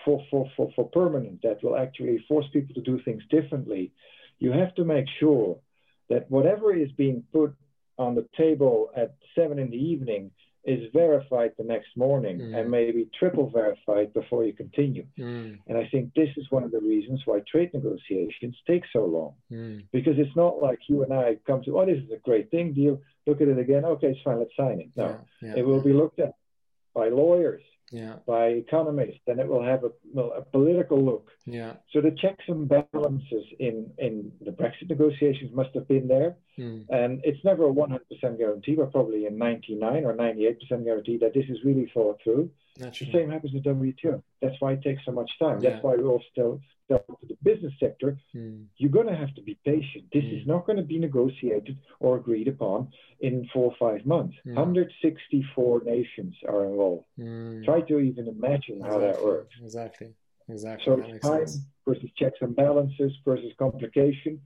for, for, for, for permanent, that will actually force people to do things differently, you have to make sure that whatever is being put on the table at seven in the evening is verified the next morning mm. and maybe triple verified before you continue. Mm. And I think this is one of the reasons why trade negotiations take so long. Mm. Because it's not like you and I come to, oh, this is a great thing, deal, look at it again, okay, it's fine, let's sign it. No, yeah, yeah, it will yeah. be looked at by lawyers, yeah. by economists, and it will have a, well, a political look. Yeah. So the checks and balances in, in the Brexit negotiations must have been there. Mm. And it's never a 100% guarantee, but probably a 99 or 98% guarantee that this is really thought through. Naturally. The same happens with WTO. That's why it takes so much time. Yeah. That's why we're all still to the business sector. Mm. You're going to have to be patient. This mm. is not going to be negotiated or agreed upon in four or five months. Mm. 164 nations are involved. Hmm. Try to even imagine exactly. how that works. Exactly. Exactly. So time sense. versus checks and balances versus complication.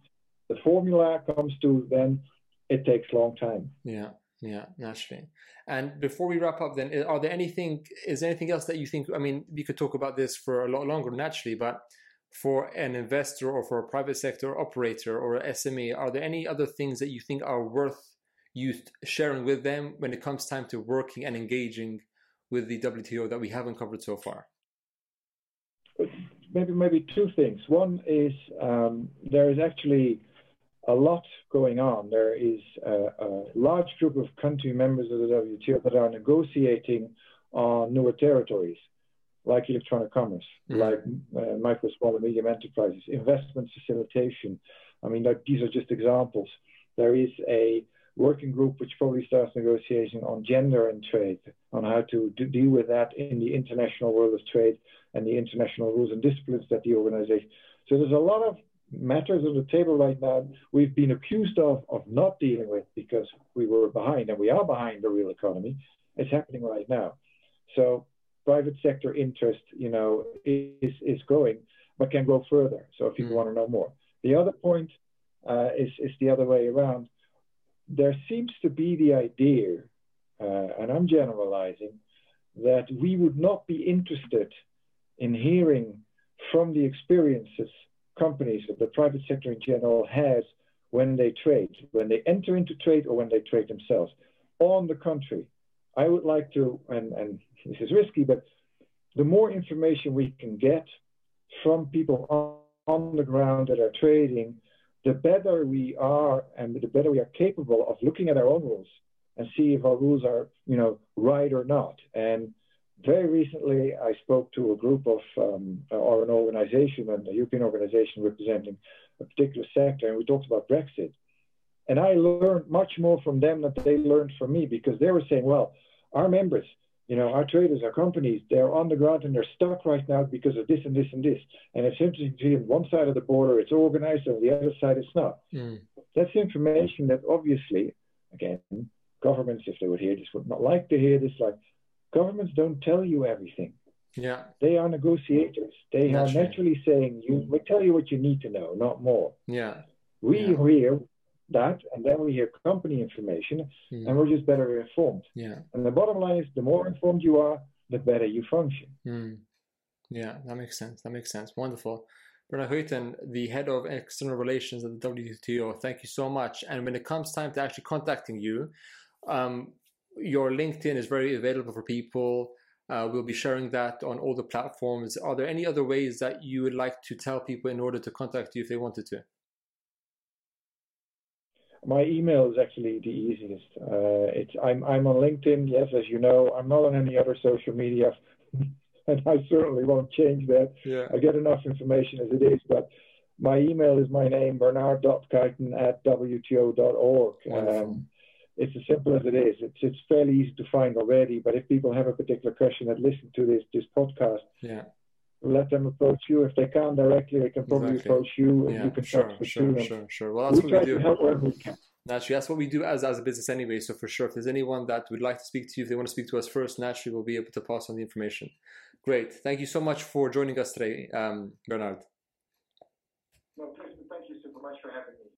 The formula comes to then it takes a long time. Yeah. Yeah, naturally. And before we wrap up, then, are there anything? Is there anything else that you think? I mean, we could talk about this for a lot longer, naturally, but for an investor or for a private sector operator or SME, are there any other things that you think are worth you sharing with them when it comes time to working and engaging with the WTO that we haven't covered so far? Maybe maybe two things. One is um, there is actually a lot going on. There is a, a, large group of country members of the WTO that are negotiating on newer territories, like electronic commerce, mm-hmm. like uh, micro, small, and medium enterprises, investment facilitation. I mean, these are just examples. There is a working group which probably starts negotiation on gender and trade, on how to do, deal with that in the international world of trade and the international rules and disciplines that the organization. So there's a lot of matters on the table right now we've been accused of of not dealing with because we were behind and we are behind the real economy. It's happening right now. So private sector interest you know is is growing but can grow further. So if you mm. want to know more. The other point uh, is is the other way around. There seems to be the idea uh, and i'm generalizing that we would not be interested in hearing from the experiences companies, the private sector in general, has when they trade, when they enter into trade or when they trade themselves. On the contrary, I would like to, and, and this is risky, but the more information we can get from people on, on the ground that are trading, the better we are and the better we are capable of looking at our own rules and see if our rules are, you know, right or not. And very recently, I spoke to a group of, um, or an organization, and a European organization representing a particular sector, and we talked about Brexit. And I learned much more from them than they learned from me because they were saying, well, our members, you know, our traders, our companies, they're on the ground and they're stuck right now because of this and this and this. And it's interesting to see on one side of the border it's organized, and the other side it's not. Mm. That's information that obviously, again, governments, if they would hear this, would not like to hear this. Like, governments don't tell you everything. Yeah. They are negotiators. They naturally. are naturally saying, you, we tell you what you need to know, not more. Yeah. We yeah. hear that, and then we hear company information, mm. and we're just better informed. Yeah. And the bottom line is, the more informed you are, the better you function. Mm. Yeah, that makes sense. That makes sense. Wonderful. Bernard Kuiten, the head of external relations at the WTO, thank you so much. And when it comes time to actually contacting you, um, your LinkedIn is very available for people. Uh, we'll be sharing that on all the platforms. Are there any other ways that you would like to tell people in order to contact you if they wanted to? My email is actually the easiest. Uh, it's I'm I'm on LinkedIn. Yes, as you know, I'm not on any other social media, and I certainly won't change that. Yeah. I get enough information as it is, but my email is my name bernard.kuiten at wto.org. Um, it's as simple as it is. It's it's fairly easy to find already. But if people have a particular question that listen to this this podcast, yeah, let them approach you. If they can't directly, they can probably exactly. approach you, and yeah, you can sure, talk to sure, them. sure, sure. Well, that's we what we do. To help wherever we can. Naturally, that's what we do as, as a business anyway. So for sure, if there's anyone that would like to speak to you, if they want to speak to us first, naturally we'll be able to pass on the information. Great. Thank you so much for joining us today, um, Bernard. No, thank you super much for having me.